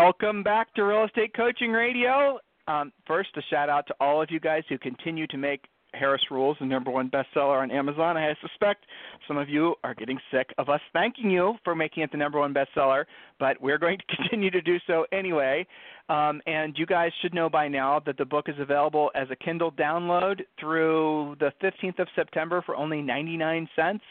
Welcome back to Real Estate Coaching Radio. Um, first, a shout out to all of you guys who continue to make Harris Rules the number one bestseller on Amazon. I suspect some of you are getting sick of us thanking you for making it the number one bestseller, but we're going to continue to do so anyway. Um, and you guys should know by now that the book is available as a Kindle download through the 15th of September for only 99 cents.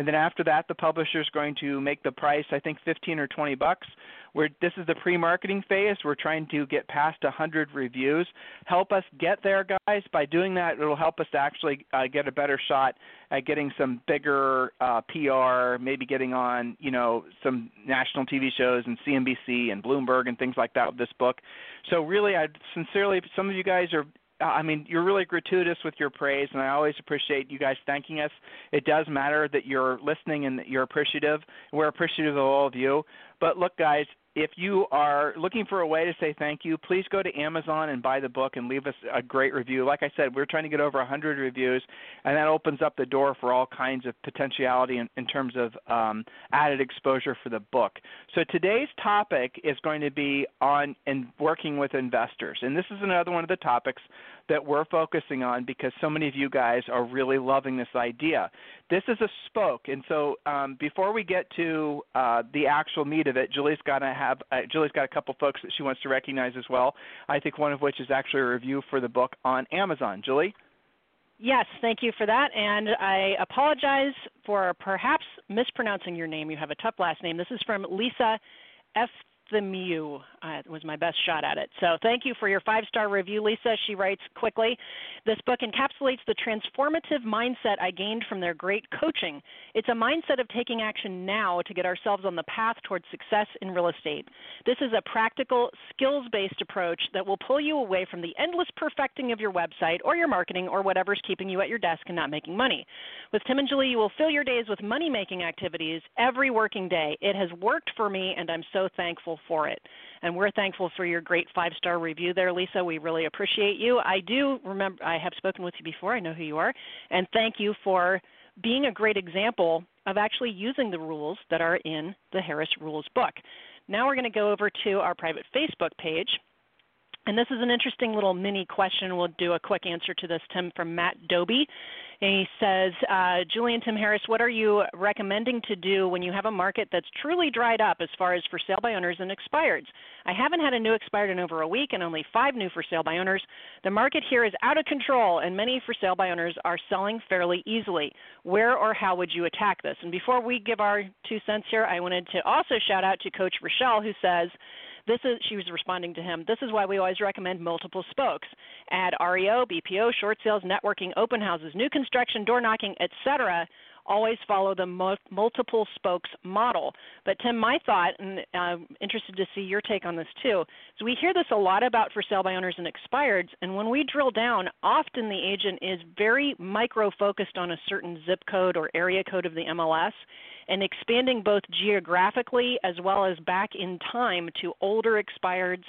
And then after that, the publisher is going to make the price, I think, 15 or 20 bucks. We're, this is the pre-marketing phase. We're trying to get past 100 reviews. Help us get there, guys. By doing that, it'll help us to actually uh, get a better shot at getting some bigger uh, PR, maybe getting on, you know, some national TV shows and CNBC and Bloomberg and things like that with this book. So really, I sincerely, some of you guys are I mean, you're really gratuitous with your praise, and I always appreciate you guys thanking us. It does matter that you're listening and that you're appreciative. We're appreciative of all of you. But look, guys, if you are looking for a way to say thank you, please go to Amazon and buy the book and leave us a great review. Like I said, we're trying to get over 100 reviews, and that opens up the door for all kinds of potentiality in, in terms of um, added exposure for the book. So today's topic is going to be on and working with investors, and this is another one of the topics that we're focusing on because so many of you guys are really loving this idea. This is a spoke, and so um, before we get to uh, the actual meat of it, Julie's got to have uh, Julie's got a couple folks that she wants to recognize as well. I think one of which is actually a review for the book on Amazon. Julie. Yes, thank you for that. And I apologize for perhaps mispronouncing your name. You have a tough last name. This is from Lisa F the Mew uh, was my best shot at it. So thank you for your five star review, Lisa. She writes quickly This book encapsulates the transformative mindset I gained from their great coaching. It's a mindset of taking action now to get ourselves on the path towards success in real estate. This is a practical, skills based approach that will pull you away from the endless perfecting of your website or your marketing or whatever's keeping you at your desk and not making money. With Tim and Julie, you will fill your days with money making activities every working day. It has worked for me, and I'm so thankful for it. And we're thankful for your great five star review there, Lisa. We really appreciate you. I do remember, I have spoken with you before, I know who you are. And thank you for being a great example of actually using the rules that are in the Harris Rules book. Now we're going to go over to our private Facebook page. And this is an interesting little mini question. We'll do a quick answer to this, Tim, from Matt Doby. And he says, uh, Julian Tim Harris, what are you recommending to do when you have a market that's truly dried up as far as for sale by owners and expireds? I haven't had a new expired in over a week and only five new for sale by owners. The market here is out of control and many for sale by owners are selling fairly easily. Where or how would you attack this? And before we give our two cents here, I wanted to also shout out to Coach Rochelle who says, this is she was responding to him. This is why we always recommend multiple spokes. Add REO, BPO, short sales, networking, open houses, new construction, door knocking, etc. Always follow the multiple spokes model. But Tim, my thought, and I'm interested to see your take on this too, is we hear this a lot about for sale by owners and expireds, and when we drill down, often the agent is very micro focused on a certain zip code or area code of the MLS and expanding both geographically as well as back in time to older expireds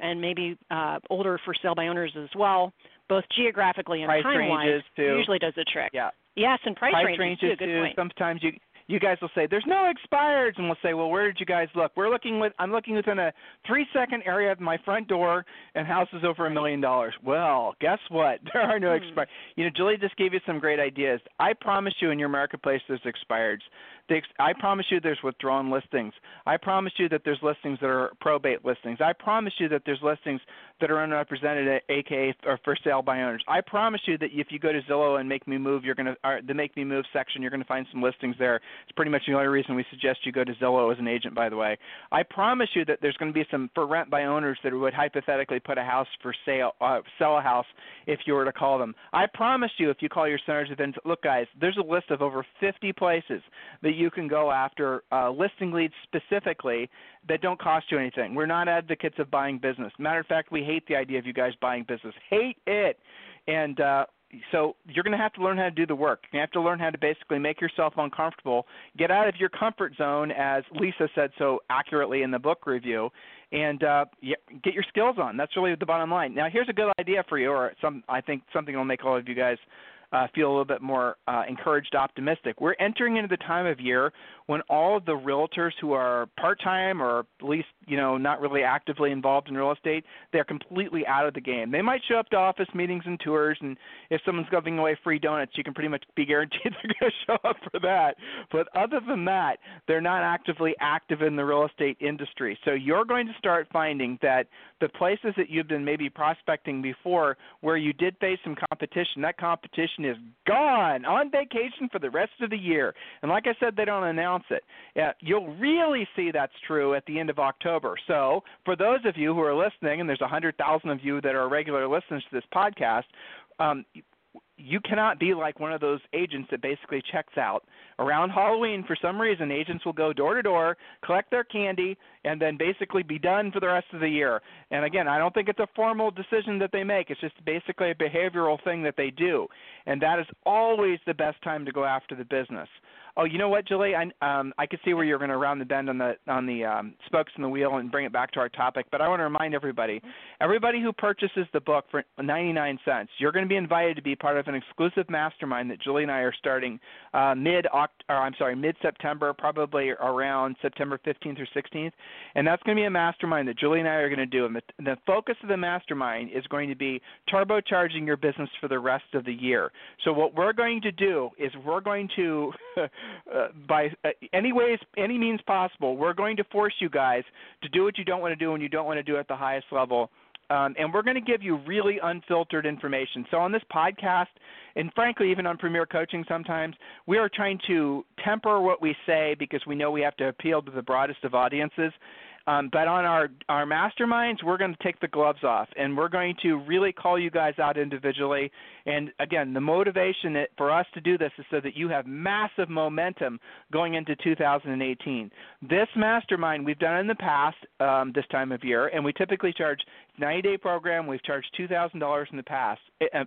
and maybe uh, older for sale by owners as well, both geographically and time wise, usually does the trick. Yeah. Yes, and price, price ranges, ranges too. Good too. point. Sometimes you you guys will say there's no expireds and we'll say well where did you guys look we're looking with i'm looking within a three second area of my front door and houses over a million dollars well guess what there are no hmm. expireds you know julie just gave you some great ideas i promise you in your marketplace there's expireds I promise you there's withdrawn listings. I promise you that there's listings that are probate listings. I promise you that there's listings that are unrepresented, aka or for sale by owners. I promise you that if you go to Zillow and Make Me Move, you're going to the Make Me Move section, you're going to find some listings there. It's pretty much the only reason we suggest you go to Zillow as an agent, by the way. I promise you that there's going to be some for rent by owners that would hypothetically put a house for sale, uh, sell a house if you were to call them. I promise you, if you call your centers of look, guys, there's a list of over 50 places that that you can go after uh, listing leads specifically that don't cost you anything. We're not advocates of buying business. Matter of fact, we hate the idea of you guys buying business. Hate it. And uh, so you're going to have to learn how to do the work. You have to learn how to basically make yourself uncomfortable, get out of your comfort zone, as Lisa said so accurately in the book review, and uh, get your skills on. That's really the bottom line. Now, here's a good idea for you, or some I think something will make all of you guys uh, feel a little bit more uh, encouraged, optimistic. We're entering into the time of year when all of the realtors who are part-time or at least you know not really actively involved in real estate, they're completely out of the game. They might show up to office meetings and tours, and if someone's giving away free donuts, you can pretty much be guaranteed they're going to show up for that. But other than that, they're not actively active in the real estate industry. So you're going to start finding that the places that you've been maybe prospecting before, where you did face some competition, that competition is gone on vacation for the rest of the year. And like I said, they don't announce it. You'll really see that's true at the end of October. So for those of you who are listening, and there's 100,000 of you that are regular listeners to this podcast, um, you cannot be like one of those agents that basically checks out around Halloween for some reason agents will go door to door, collect their candy and then basically be done for the rest of the year. And again, I don't think it's a formal decision that they make. It's just basically a behavioral thing that they do. And that is always the best time to go after the business. Oh, you know what, Julie? I um I could see where you're going to round the bend on the on the um, spokes in the wheel and bring it back to our topic. But I want to remind everybody, everybody who purchases the book for 99 cents, you're going to be invited to be part of an exclusive mastermind that Julie and I are starting uh, mid or I'm sorry mid September, probably around September 15th or 16th, and that's going to be a mastermind that Julie and I are going to do. And the, the focus of the mastermind is going to be turbocharging your business for the rest of the year. So what we're going to do is we're going to uh, by uh, any ways, any means possible. We're going to force you guys to do what you don't want to do and you don't want to do at the highest level. Um, and we're going to give you really unfiltered information. So on this podcast, and frankly, even on Premier Coaching, sometimes we are trying to temper what we say because we know we have to appeal to the broadest of audiences. Um, but on our our masterminds, we're going to take the gloves off, and we're going to really call you guys out individually. And again, the motivation for us to do this is so that you have massive momentum going into 2018. This mastermind we've done in the past um, this time of year, and we typically charge 90-day program. We've charged $2,000 in the past.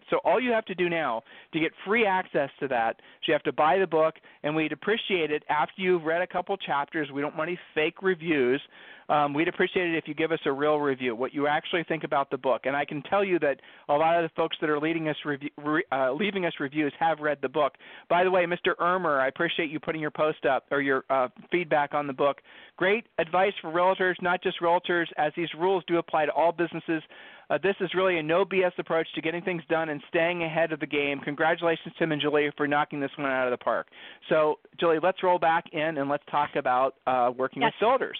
So all you have to do now to get free access to that is you have to buy the book, and we'd appreciate it after you've read a couple chapters. We don't want any fake reviews um, we'd appreciate it if you give us a real review, what you actually think about the book. And I can tell you that a lot of the folks that are leading us review, re, uh, leaving us reviews have read the book. By the way, Mr. Ermer, I appreciate you putting your post up or your uh, feedback on the book. Great advice for realtors, not just realtors, as these rules do apply to all businesses. Uh, this is really a no BS approach to getting things done and staying ahead of the game. Congratulations, Tim and Julie, for knocking this one out of the park. So, Julie, let's roll back in and let's talk about uh, working yes. with builders.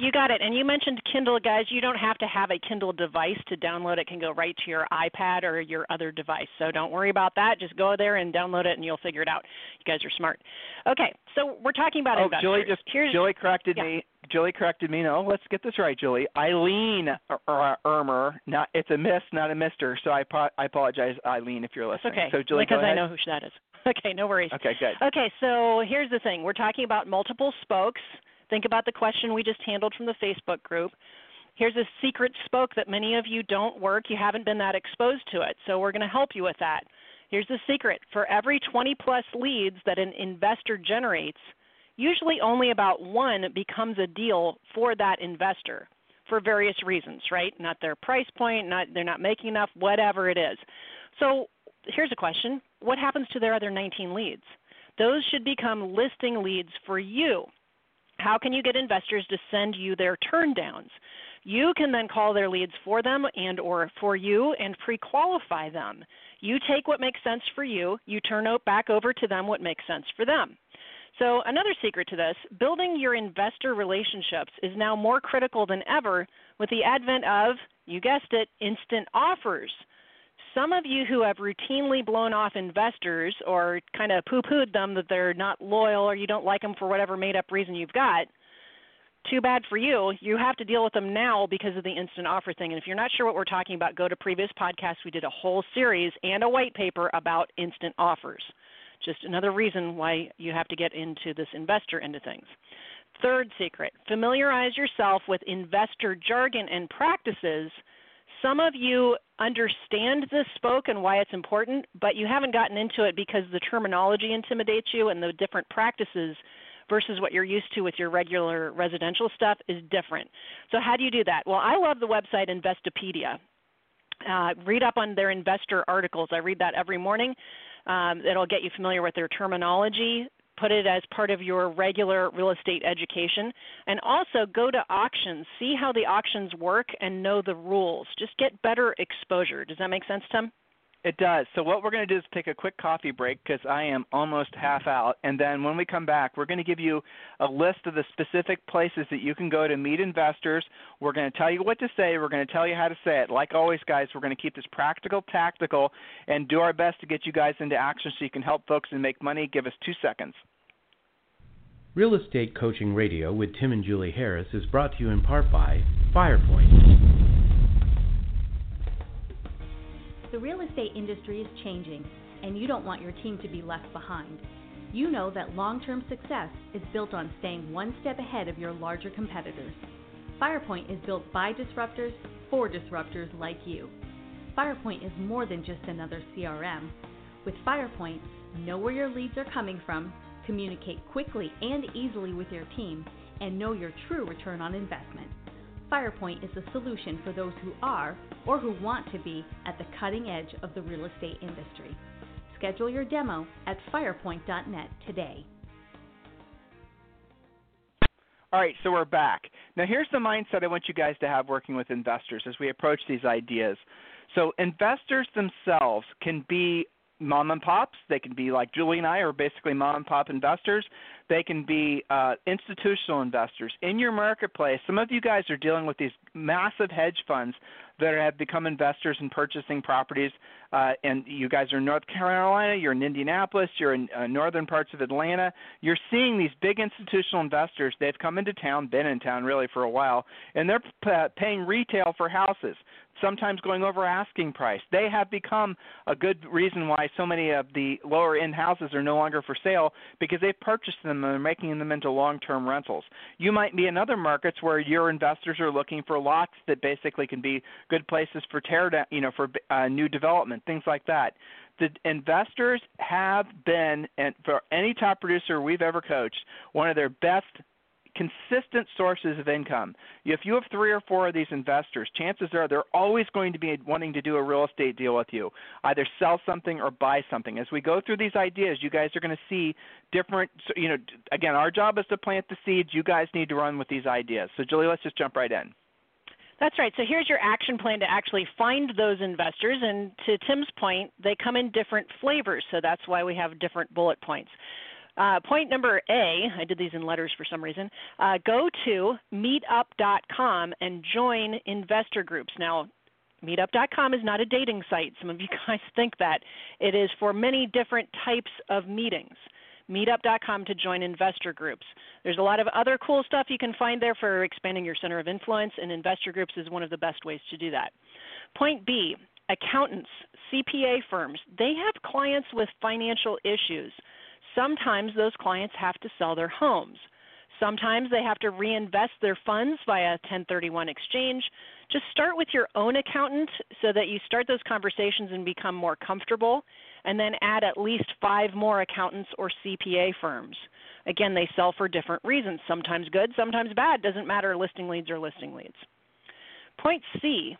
You got it. And you mentioned Kindle, guys. You don't have to have a Kindle device to download it. Can go right to your iPad or your other device. So don't worry about that. Just go there and download it, and you'll figure it out. You guys are smart. Okay, so we're talking about oh, investors. Julie just Here's, Julie corrected yeah. me. Julie corrected me. No, let's get this right, Julie. Eileen er, er, Ermer. Not it's a miss, not a mister. So I I apologize, Eileen, if you're listening. okay. So Julie, because I know who that is. Okay, no worries. Okay, good. Okay, so here's the thing. We're talking about multiple spokes Think about the question we just handled from the Facebook group. Here's a secret spoke that many of you don't work. You haven't been that exposed to it. So we're going to help you with that. Here's the secret for every 20 plus leads that an investor generates, usually only about one becomes a deal for that investor for various reasons, right? Not their price point, not they're not making enough, whatever it is. So here's a question. What happens to their other 19 leads? Those should become listing leads for you. How can you get investors to send you their turndowns? You can then call their leads for them and or for you and pre-qualify them. You take what makes sense for you, you turn it back over to them what makes sense for them. So, another secret to this building your investor relationships is now more critical than ever with the advent of, you guessed it, instant offers some of you who have routinely blown off investors or kind of poo pooed them that they're not loyal or you don't like them for whatever made up reason you've got, too bad for you. You have to deal with them now because of the instant offer thing. And if you're not sure what we're talking about, go to previous podcasts. We did a whole series and a white paper about instant offers. Just another reason why you have to get into this investor end of things. Third secret familiarize yourself with investor jargon and practices. Some of you understand this spoke and why it's important, but you haven't gotten into it because the terminology intimidates you and the different practices versus what you're used to with your regular residential stuff is different. So, how do you do that? Well, I love the website Investopedia. Uh, read up on their investor articles. I read that every morning. Um, it'll get you familiar with their terminology, put it as part of your regular real estate education. And also go to auctions, see how the auctions work, and know the rules. Just get better exposure. Does that make sense, Tim? It does. So what we're going to do is take a quick coffee break because I am almost half out, and then when we come back, we're going to give you a list of the specific places that you can go to meet investors. We're going to tell you what to say. We're going to tell you how to say it. Like always, guys, we're going to keep this practical, tactical, and do our best to get you guys into action so you can help folks and make money. Give us two seconds. Real Estate Coaching Radio with Tim and Julie Harris is brought to you in part by FirePoint. Real estate industry is changing, and you don't want your team to be left behind. You know that long term success is built on staying one step ahead of your larger competitors. FirePoint is built by disruptors for disruptors like you. FirePoint is more than just another CRM. With FirePoint, know where your leads are coming from, communicate quickly and easily with your team, and know your true return on investment. FirePoint is the solution for those who are or who want to be at the cutting edge of the real estate industry. Schedule your demo at firepoint.net today. All right, so we're back. Now, here's the mindset I want you guys to have working with investors as we approach these ideas. So, investors themselves can be mom and pops. They can be like Julie and I are basically mom and pop investors. They can be uh, institutional investors in your marketplace. Some of you guys are dealing with these massive hedge funds that have become investors in purchasing properties. Uh, and you guys are in North Carolina, you're in Indianapolis, you're in uh, northern parts of Atlanta. You're seeing these big institutional investors. They've come into town, been in town really for a while, and they're p- paying retail for houses sometimes going over asking price. They have become a good reason why so many of the lower end houses are no longer for sale because they've purchased them and are making them into long term rentals. You might be in other markets where your investors are looking for lots that basically can be good places for tear down, you know, for uh, new development, things like that. The investors have been, and for any top producer we've ever coached, one of their best consistent sources of income. If you have three or four of these investors, chances are they're always going to be wanting to do a real estate deal with you, either sell something or buy something. As we go through these ideas, you guys are going to see different, you know, again, our job is to plant the seeds. You guys need to run with these ideas. So, Julie, let's just jump right in. That's right. So here's your action plan to actually find those investors. And to Tim's point, they come in different flavors. So that's why we have different bullet points. Uh, point number A, I did these in letters for some reason. Uh, go to meetup.com and join investor groups. Now, meetup.com is not a dating site. Some of you guys think that. It is for many different types of meetings. Meetup.com to join investor groups. There's a lot of other cool stuff you can find there for expanding your center of influence, and investor groups is one of the best ways to do that. Point B accountants, CPA firms, they have clients with financial issues. Sometimes those clients have to sell their homes. Sometimes they have to reinvest their funds via 1031 exchange. Just start with your own accountant so that you start those conversations and become more comfortable, and then add at least five more accountants or CPA firms. Again, they sell for different reasons, sometimes good, sometimes bad, doesn't matter listing leads or listing leads. Point C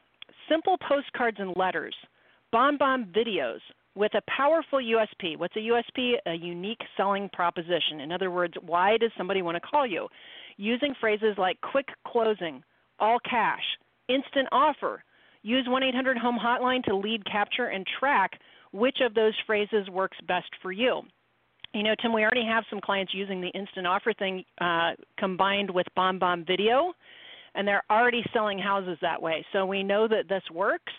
simple postcards and letters, BombBomb videos, with a powerful USP. What's a USP? A unique selling proposition. In other words, why does somebody want to call you? Using phrases like quick closing, all cash, instant offer. Use 1 800 Home Hotline to lead capture and track which of those phrases works best for you. You know, Tim, we already have some clients using the instant offer thing uh, combined with BombBomb Video, and they're already selling houses that way. So we know that this works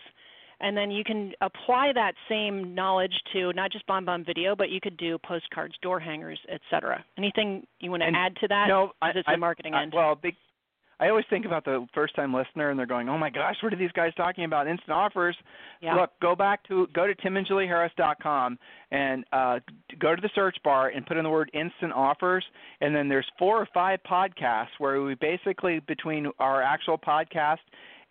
and then you can apply that same knowledge to not just BombBomb Video, but you could do postcards, door hangers, etc. Anything you want to and add to that? No, I, it's I, the marketing I, end. Well, big, I always think about the first time listener and they're going, "Oh my gosh, what are these guys talking about? Instant offers." Yeah. Look, go back to go to timandjulieharris.com and uh, go to the search bar and put in the word instant offers and then there's four or five podcasts where we basically between our actual podcast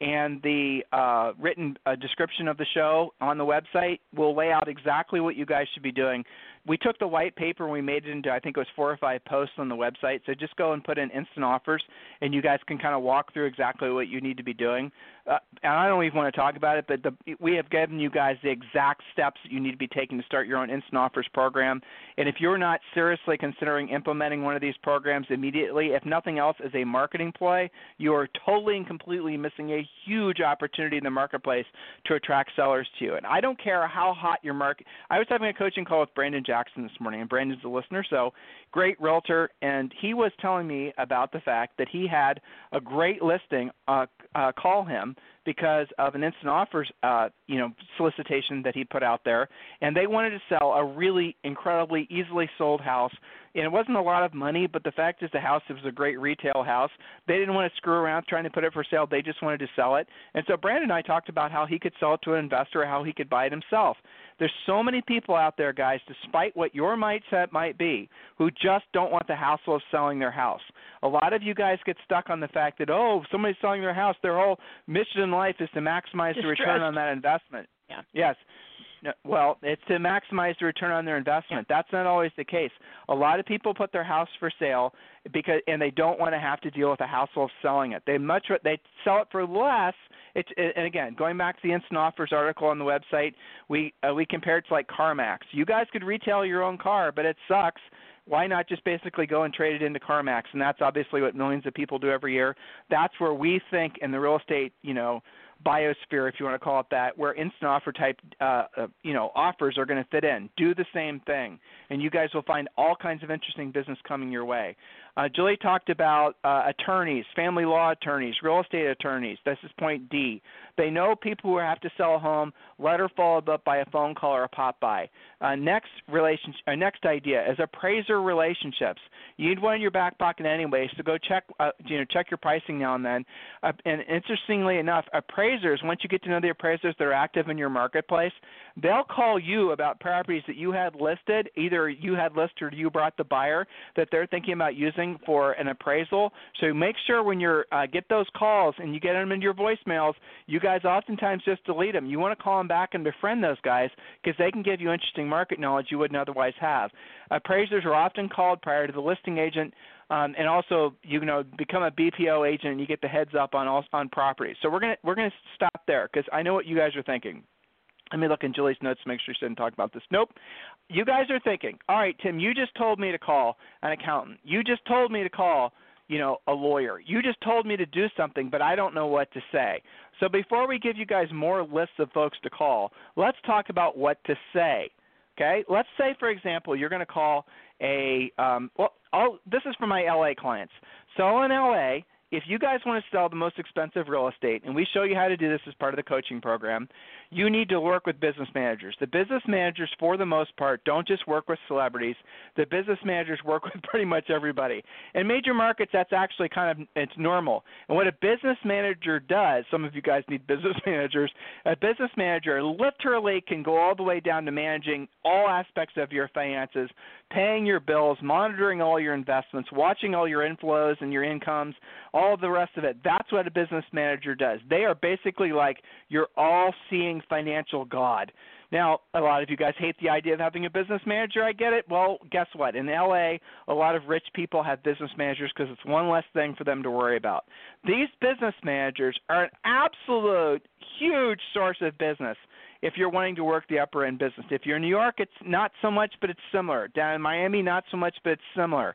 and the uh, written uh, description of the show on the website will lay out exactly what you guys should be doing we took the white paper and we made it into I think it was four or five posts on the website. So just go and put in instant offers, and you guys can kind of walk through exactly what you need to be doing. Uh, and I don't even want to talk about it, but the, we have given you guys the exact steps that you need to be taking to start your own instant offers program. And if you're not seriously considering implementing one of these programs immediately, if nothing else as a marketing play, you are totally and completely missing a huge opportunity in the marketplace to attract sellers to you. And I don't care how hot your market. I was having a coaching call with Brandon Jackson this morning, and Brandon's a listener, so great realtor, and he was telling me about the fact that he had a great listing uh, uh, call him because of an instant offers uh, you know solicitation that he put out there, and they wanted to sell a really incredibly easily sold house. And it wasn't a lot of money, but the fact is the house it was a great retail house. They didn't want to screw around trying to put it for sale. They just wanted to sell it. And so Brandon and I talked about how he could sell it to an investor or how he could buy it himself. There's so many people out there, guys, despite what your mindset might be, who just don't want the hassle of selling their house. A lot of you guys get stuck on the fact that, oh, somebody's selling their house. Their whole mission in life is to maximize the return on that investment. Yeah. Yes. No, well, it's to maximize the return on their investment. Yeah. That's not always the case. A lot of people put their house for sale because and they don't want to have to deal with the hassle of selling it. They much they sell it for less it's and again going back to the instant offers article on the website, we uh, we compared it to like CarMax. You guys could retail your own car, but it sucks. Why not just basically go and trade it into CarMax? And that's obviously what millions of people do every year. That's where we think in the real estate, you know, biosphere, if you want to call it that, where instant offer type, uh, uh, you know, offers are going to fit in. Do the same thing, and you guys will find all kinds of interesting business coming your way. Uh, Julie talked about uh, attorneys, family law attorneys, real estate attorneys. This is point D. They know people who have to sell a home, letter followed up by a phone call or a pop by. Uh, next relationship, uh, next idea is appraiser relationships. You need one in your back pocket anyway, so go check, uh, you know, check your pricing now and then. Uh, and interestingly enough, appraisers, once you get to know the appraisers that are active in your marketplace, they'll call you about properties that you had listed, either you had listed or you brought the buyer that they're thinking about using for an appraisal. So make sure when you uh, get those calls and you get them into your voicemails, you guys oftentimes just delete them. You want to call them back and befriend those guys because they can give you interesting market knowledge you wouldn't otherwise have. Appraisers are often called prior to the listing agent. Um, and also, you know, become a BPO agent, and you get the heads up on all, on properties. So we're gonna we're gonna stop there because I know what you guys are thinking. Let me look in Julie's notes to make sure she didn't talk about this. Nope. You guys are thinking, all right, Tim, you just told me to call an accountant. You just told me to call, you know, a lawyer. You just told me to do something, but I don't know what to say. So before we give you guys more lists of folks to call, let's talk about what to say. Okay? Let's say, for example, you're going to call a, um, well, I'll, this is for my LA clients. So in LA, if you guys want to sell the most expensive real estate, and we show you how to do this as part of the coaching program, you need to work with business managers. The business managers, for the most part, don't just work with celebrities. The business managers work with pretty much everybody. In major markets, that's actually kind of it's normal. And what a business manager does, some of you guys need business managers. A business manager literally can go all the way down to managing all aspects of your finances, paying your bills, monitoring all your investments, watching all your inflows and your incomes, all the rest of it. That's what a business manager does. They are basically like your all-seeing financial god. Now, a lot of you guys hate the idea of having a business manager. I get it. Well, guess what? In LA, a lot of rich people have business managers because it's one less thing for them to worry about. These business managers are an absolute huge source of business if you're wanting to work the upper end business. If you're in New York, it's not so much, but it's similar. Down in Miami, not so much, but it's similar.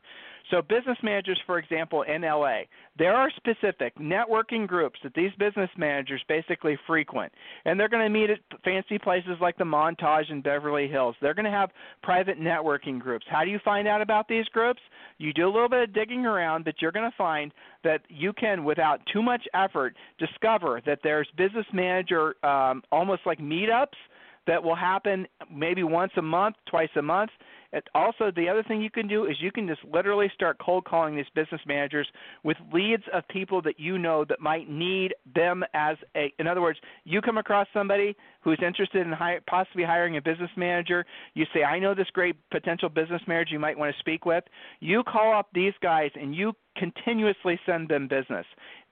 So, business managers, for example, in LA, there are specific networking groups that these business managers basically frequent. And they're going to meet at fancy places like the Montage in Beverly Hills. They're going to have private networking groups. How do you find out about these groups? You do a little bit of digging around, but you're going to find that you can, without too much effort, discover that there's business manager um, almost like meetups that will happen maybe once a month, twice a month, also, the other thing you can do is you can just literally start cold calling these business managers with leads of people that you know that might need them as a. In other words, you come across somebody who's interested in hi- possibly hiring a business manager. You say, I know this great potential business manager you might want to speak with. You call up these guys and you continuously send them business.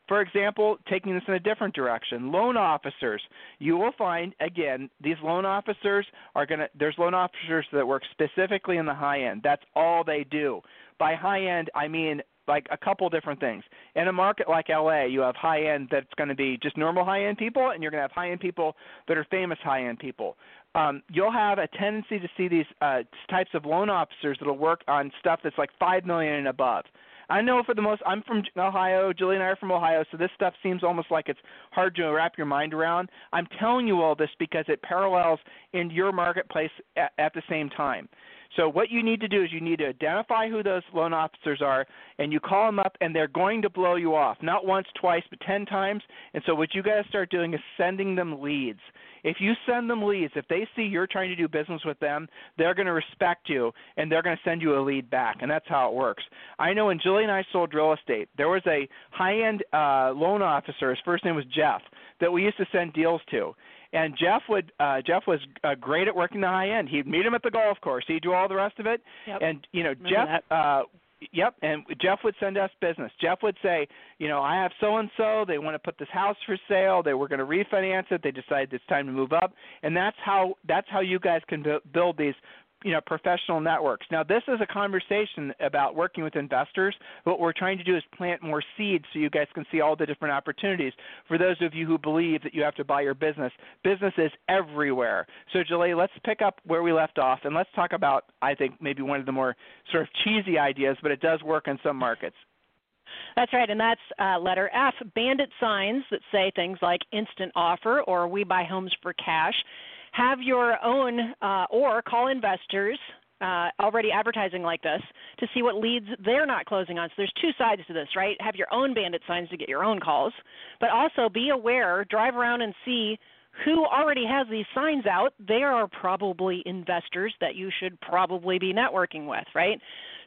For example, taking this in a different direction, loan officers. You will find again these loan officers are going to there's loan officers that work specifically in the high end. That's all they do. By high end, I mean like a couple different things. In a market like LA, you have high end that's going to be just normal high end people, and you're going to have high end people that are famous high end people. Um, you'll have a tendency to see these uh, types of loan officers that'll work on stuff that's like five million and above. I know for the most, I'm from Ohio. Julie and I are from Ohio, so this stuff seems almost like it's hard to wrap your mind around. I'm telling you all this because it parallels in your marketplace at, at the same time. So what you need to do is you need to identify who those loan officers are, and you call them up, and they're going to blow you off, not once, twice, but ten times. And so what you got to start doing is sending them leads. If you send them leads, if they see you're trying to do business with them, they're going to respect you, and they're going to send you a lead back, and that's how it works. I know when Julie and I sold real estate, there was a high-end uh, loan officer. His first name was Jeff that we used to send deals to and Jeff would uh, Jeff was uh, great at working the high end. He'd meet him at the golf course. He'd do all the rest of it. Yep. And you know, Remember Jeff. Uh, Yep, and Jeff would send us business. Jeff would say, you know, I have so and so. They want to put this house for sale. They were going to refinance it. They decided it's time to move up, and that's how that's how you guys can build these you know professional networks. Now this is a conversation about working with investors. What we're trying to do is plant more seeds so you guys can see all the different opportunities. For those of you who believe that you have to buy your business, business is everywhere. So Julie, let's pick up where we left off and let's talk about I think maybe one of the more sort of cheesy ideas, but it does work in some markets. That's right, and that's uh, letter F bandit signs that say things like instant offer or we buy homes for cash have your own uh, or call investors uh, already advertising like this to see what leads they're not closing on. So there's two sides to this, right? Have your own bandit signs to get your own calls, but also be aware, drive around and see who already has these signs out. They are probably investors that you should probably be networking with, right?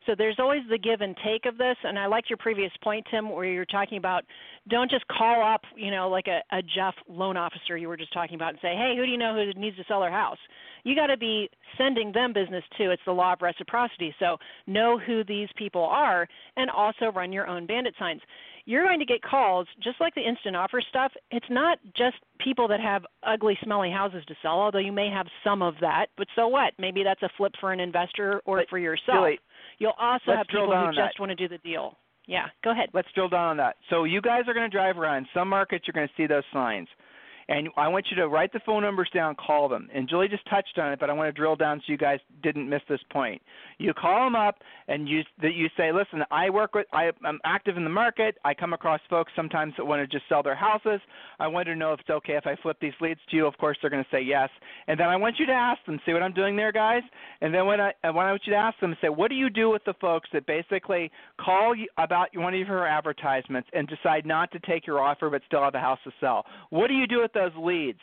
So there's always the give and take of this, and I like your previous point, Tim, where you're talking about don't just call up, you know, like a, a Jeff loan officer you were just talking about and say, hey, who do you know who needs to sell their house? You got to be sending them business too. It's the law of reciprocity. So know who these people are, and also run your own bandit signs. You're going to get calls just like the instant offer stuff. It's not just people that have ugly, smelly houses to sell, although you may have some of that. But so what? Maybe that's a flip for an investor or but for yourself. Really, You'll also Let's have people who just that. want to do the deal. Yeah, go ahead. Let's drill down on that. So you guys are going to drive around. Some markets you're going to see those signs and I want you to write the phone numbers down, call them. And Julie just touched on it, but I want to drill down so you guys didn't miss this point. You call them up and you that you say, "Listen, I work with I, I'm active in the market. I come across folks sometimes that want to just sell their houses. I want to know if it's okay if I flip these leads to you. Of course, they're going to say yes. And then I want you to ask them, see what I'm doing there, guys. And then when I when I want you to ask them, say, what do you do with the folks that basically call you about one of your advertisements and decide not to take your offer but still have a house to sell? What do you do with those leads.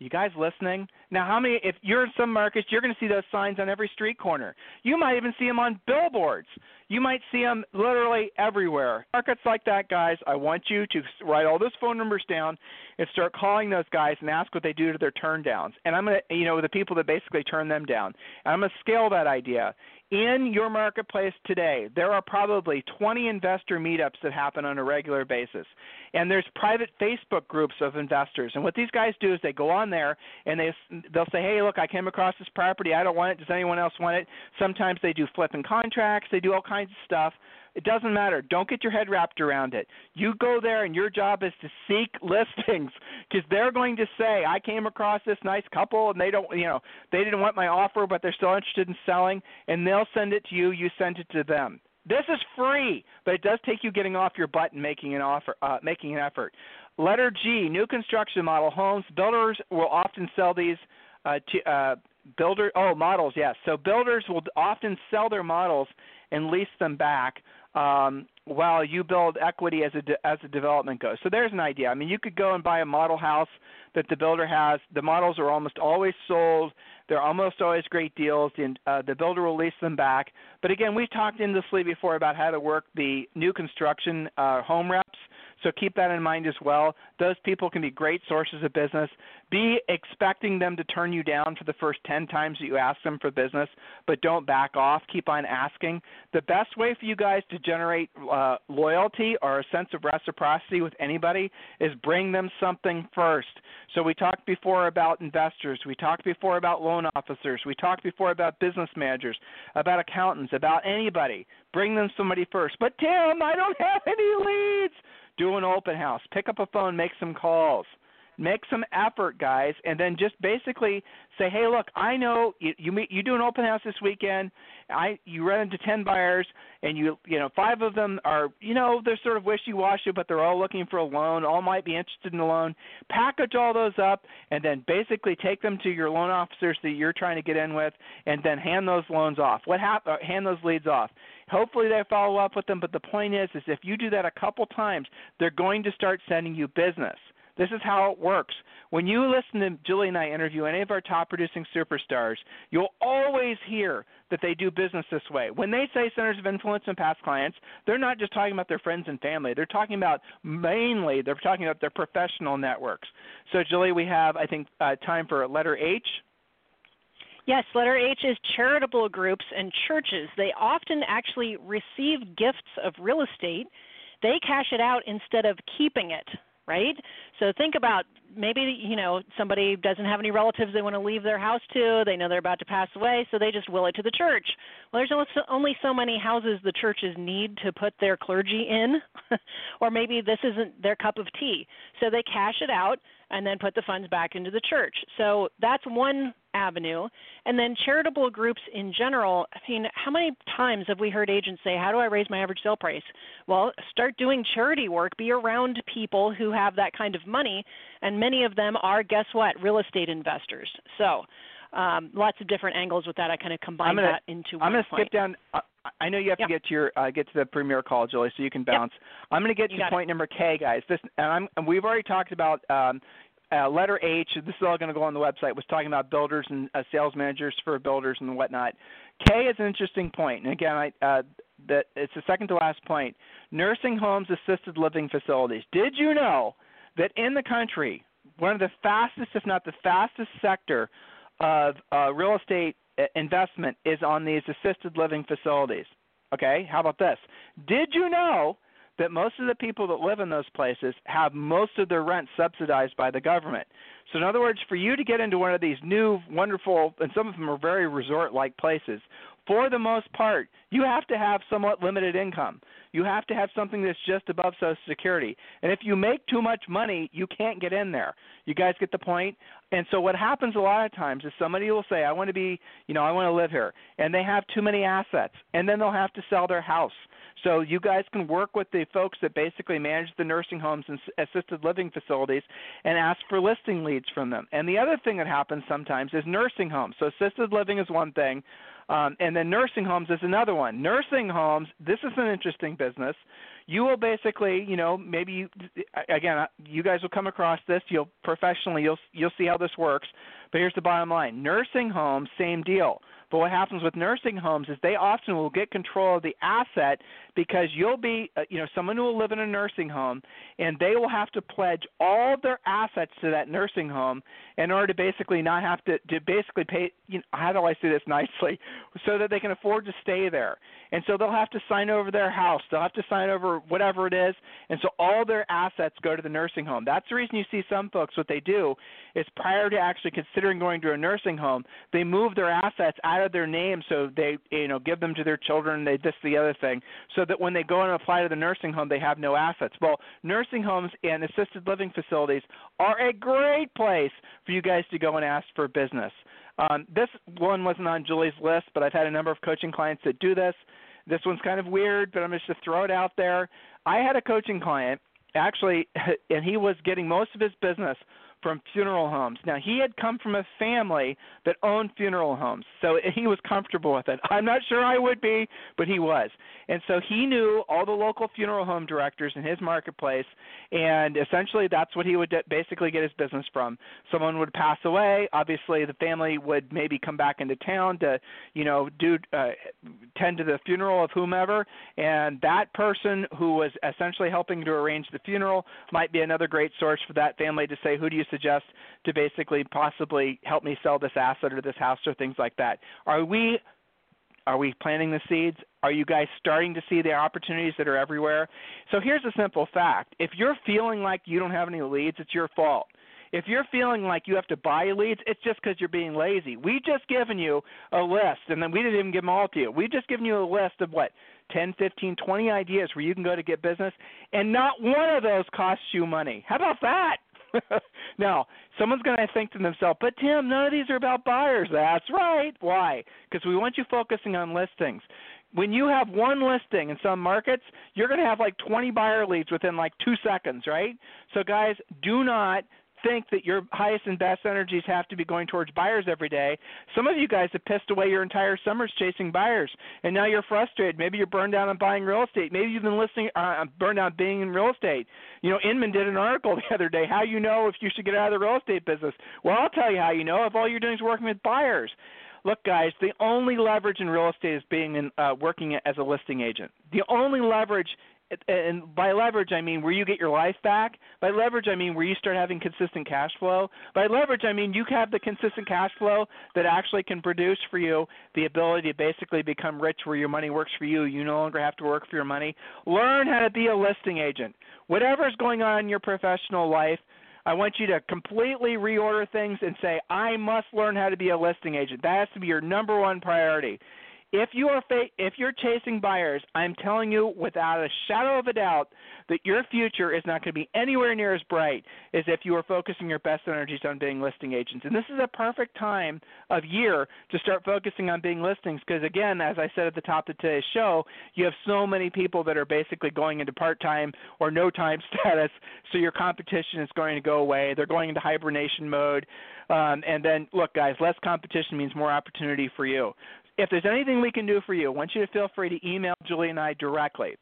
You guys listening? Now, how many? If you're in some markets, you're going to see those signs on every street corner. You might even see them on billboards. You might see them literally everywhere. Markets like that, guys. I want you to write all those phone numbers down and start calling those guys and ask what they do to their turn downs. And I'm going to, you know, the people that basically turn them down. And I'm going to scale that idea in your marketplace today, there are probably 20 investor meetups that happen on a regular basis. And there's private Facebook groups of investors. And what these guys do is they go on there and they they'll say, "Hey, look, I came across this property. I don't want it. Does anyone else want it?" Sometimes they do flipping contracts. They do all kinds of stuff. It doesn't matter. Don't get your head wrapped around it. You go there, and your job is to seek listings because they're going to say, "I came across this nice couple, and they don't, you know, they didn't want my offer, but they're still interested in selling," and they'll send it to you. You send it to them. This is free, but it does take you getting off your butt and making an offer, uh, making an effort. Letter G, new construction model homes. Builders will often sell these uh, to uh, builder. Oh, models, yes. So builders will often sell their models and lease them back um, while you build equity as a de- as the development goes. So there's an idea. I mean, you could go and buy a model house that the builder has. The models are almost always sold. They're almost always great deals. The, uh, the builder will lease them back. But again, we've talked endlessly before about how to work the new construction uh, home reps. So keep that in mind as well. Those people can be great sources of business. Be expecting them to turn you down for the first 10 times that you ask them for business, but don't back off. Keep on asking. The best way for you guys to generate uh, loyalty or a sense of reciprocity with anybody is bring them something first. So we talked before about investors. We talked before about loan officers. We talked before about business managers, about accountants, about anybody. Bring them somebody first. But Tim, I don't have any leads do an open house, pick up a phone, make some calls. Make some effort, guys, and then just basically say, "Hey, look, I know you you, meet, you do an open house this weekend. I you run into ten buyers, and you you know five of them are you know they're sort of wishy-washy, but they're all looking for a loan. All might be interested in a loan. Package all those up, and then basically take them to your loan officers that you're trying to get in with, and then hand those loans off. What hap- uh, hand those leads off? Hopefully they follow up with them, but the point is is if you do that a couple times, they're going to start sending you business. This is how it works. When you listen to Julie and I interview any of our top producing superstars, you'll always hear that they do business this way. When they say centers of influence and past clients, they're not just talking about their friends and family. They're talking about mainly, they're talking about their professional networks. So, Julie, we have, I think, uh, time for letter H. Yes, letter H is charitable groups and churches. They often actually receive gifts of real estate. They cash it out instead of keeping it, right? So think about maybe you know somebody doesn't have any relatives they want to leave their house to they know they're about to pass away so they just will it to the church well there's only so many houses the churches need to put their clergy in or maybe this isn't their cup of tea so they cash it out and then put the funds back into the church. So that's one avenue. And then charitable groups in general, I mean, how many times have we heard agents say, How do I raise my average sale price? Well, start doing charity work, be around people who have that kind of money, and many of them are, guess what, real estate investors. So um, lots of different angles with that. I kind of combine gonna, that into one I'm going to skip down. Uh, I know you have yeah. to get to your uh, get to the premier call, Julie, so you can bounce. Yep. I'm going to get you to point it. number K, guys. This and I'm and we've already talked about um, uh, letter H. This is all going to go on the website. Was talking about builders and uh, sales managers for builders and whatnot. K is an interesting point. and again, I uh, it's the second to last point. Nursing homes, assisted living facilities. Did you know that in the country, one of the fastest, if not the fastest sector of uh, real estate uh, investment is on these assisted living facilities. Okay, how about this? Did you know that most of the people that live in those places have most of their rent subsidized by the government? So, in other words, for you to get into one of these new, wonderful, and some of them are very resort like places, for the most part, you have to have somewhat limited income. You have to have something that's just above Social Security. And if you make too much money, you can't get in there. You guys get the point? And so what happens a lot of times is somebody will say, I want to be, you know, I want to live here. And they have too many assets. And then they'll have to sell their house. So you guys can work with the folks that basically manage the nursing homes and assisted living facilities and ask for listing leads from them. And the other thing that happens sometimes is nursing homes. So assisted living is one thing. Um, and then nursing homes is another one. Nursing homes, this is an interesting business. You will basically, you know, maybe you, again, uh, you guys will come across this. You'll professionally, you'll you'll see how this works. But here's the bottom line: nursing homes, same deal. But what happens with nursing homes is they often will get control of the asset because you'll be, uh, you know, someone who will live in a nursing home, and they will have to pledge all their assets to that nursing home in order to basically not have to to basically pay. You know, how do I say this nicely? So that they can afford to stay there, and so they'll have to sign over their house. They'll have to sign over whatever it is, and so all their assets go to the nursing home. That's the reason you see some folks. What they do is prior to actually considering going to a nursing home, they move their assets out of their name, so they you know give them to their children. They this the other thing, so that when they go and apply to the nursing home, they have no assets. Well, nursing homes and assisted living facilities are a great place for you guys to go and ask for business. Um, this one wasn't on Julie's list, but I've had a number of coaching clients that do this. This one's kind of weird, but I'm just to throw it out there. I had a coaching client actually, and he was getting most of his business from funeral homes. Now, he had come from a family that owned funeral homes, so he was comfortable with it. I'm not sure I would be, but he was. And so he knew all the local funeral home directors in his marketplace, and essentially that's what he would basically get his business from. Someone would pass away, obviously the family would maybe come back into town to, you know, do uh, tend to the funeral of whomever, and that person who was essentially helping to arrange the funeral might be another great source for that family to say, who do you suggest to basically possibly help me sell this asset or this house or things like that? Are we are we planting the seeds? Are you guys starting to see the opportunities that are everywhere? So here's a simple fact. If you're feeling like you don't have any leads, it's your fault. If you're feeling like you have to buy leads, it's just because you're being lazy. We've just given you a list, and then we didn't even give them all to you. We've just given you a list of what 10, 15, 20 ideas where you can go to get business, and not one of those costs you money. How about that? now, someone's going to think to themselves, but Tim, none of these are about buyers. That's right. Why? Because we want you focusing on listings. When you have one listing in some markets, you're going to have like 20 buyer leads within like two seconds, right? So, guys, do not think that your highest and best energies have to be going towards buyers every day. Some of you guys have pissed away your entire summers chasing buyers, and now you're frustrated. Maybe you're burned out on buying real estate. Maybe you've been listening, uh, burned out being in real estate. You know, Inman did an article the other day. How you know if you should get out of the real estate business? Well, I'll tell you how you know if all you're doing is working with buyers. Look, guys, the only leverage in real estate is being in, uh, working as a listing agent. The only leverage and by leverage I mean where you get your life back. By leverage I mean where you start having consistent cash flow. By leverage I mean you have the consistent cash flow that actually can produce for you the ability to basically become rich where your money works for you. You no longer have to work for your money. Learn how to be a listing agent. Whatever is going on in your professional life, I want you to completely reorder things and say, I must learn how to be a listing agent. That has to be your number one priority. If you are fa- if you're chasing buyers, I'm telling you without a shadow of a doubt that your future is not going to be anywhere near as bright as if you are focusing your best energies on being listing agents. And this is a perfect time of year to start focusing on being listings because again, as I said at the top of today's show, you have so many people that are basically going into part-time or no time status, so your competition is going to go away. They're going into hibernation mode. Um, and then, look, guys, less competition means more opportunity for you if there's anything we can do for you, I want you to feel free to email Julie and I directly.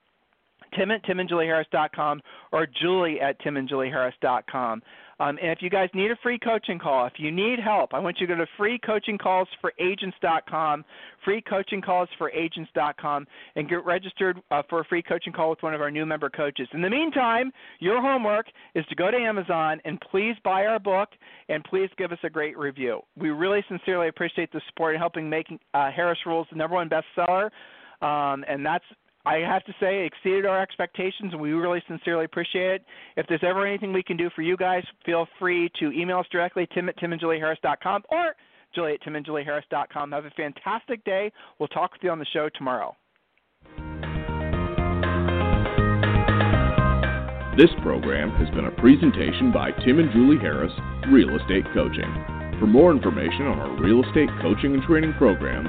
Tim at timandjulieharris.com or Julie at timandjulieharris.com. Um, and if you guys need a free coaching call, if you need help, I want you to go to freecoachingcallsforagents.com, freecoachingcallsforagents.com, and get registered uh, for a free coaching call with one of our new member coaches. In the meantime, your homework is to go to Amazon and please buy our book and please give us a great review. We really sincerely appreciate the support in helping make uh, Harris Rules the number one bestseller. Um, and that's I have to say, exceeded our expectations, and we really sincerely appreciate it. If there's ever anything we can do for you guys, feel free to email us directly, tim at timandjulieharris.com or julie at timandjulieharris.com. Have a fantastic day. We'll talk with you on the show tomorrow. This program has been a presentation by Tim and Julie Harris, Real Estate Coaching. For more information on our real estate coaching and training programs,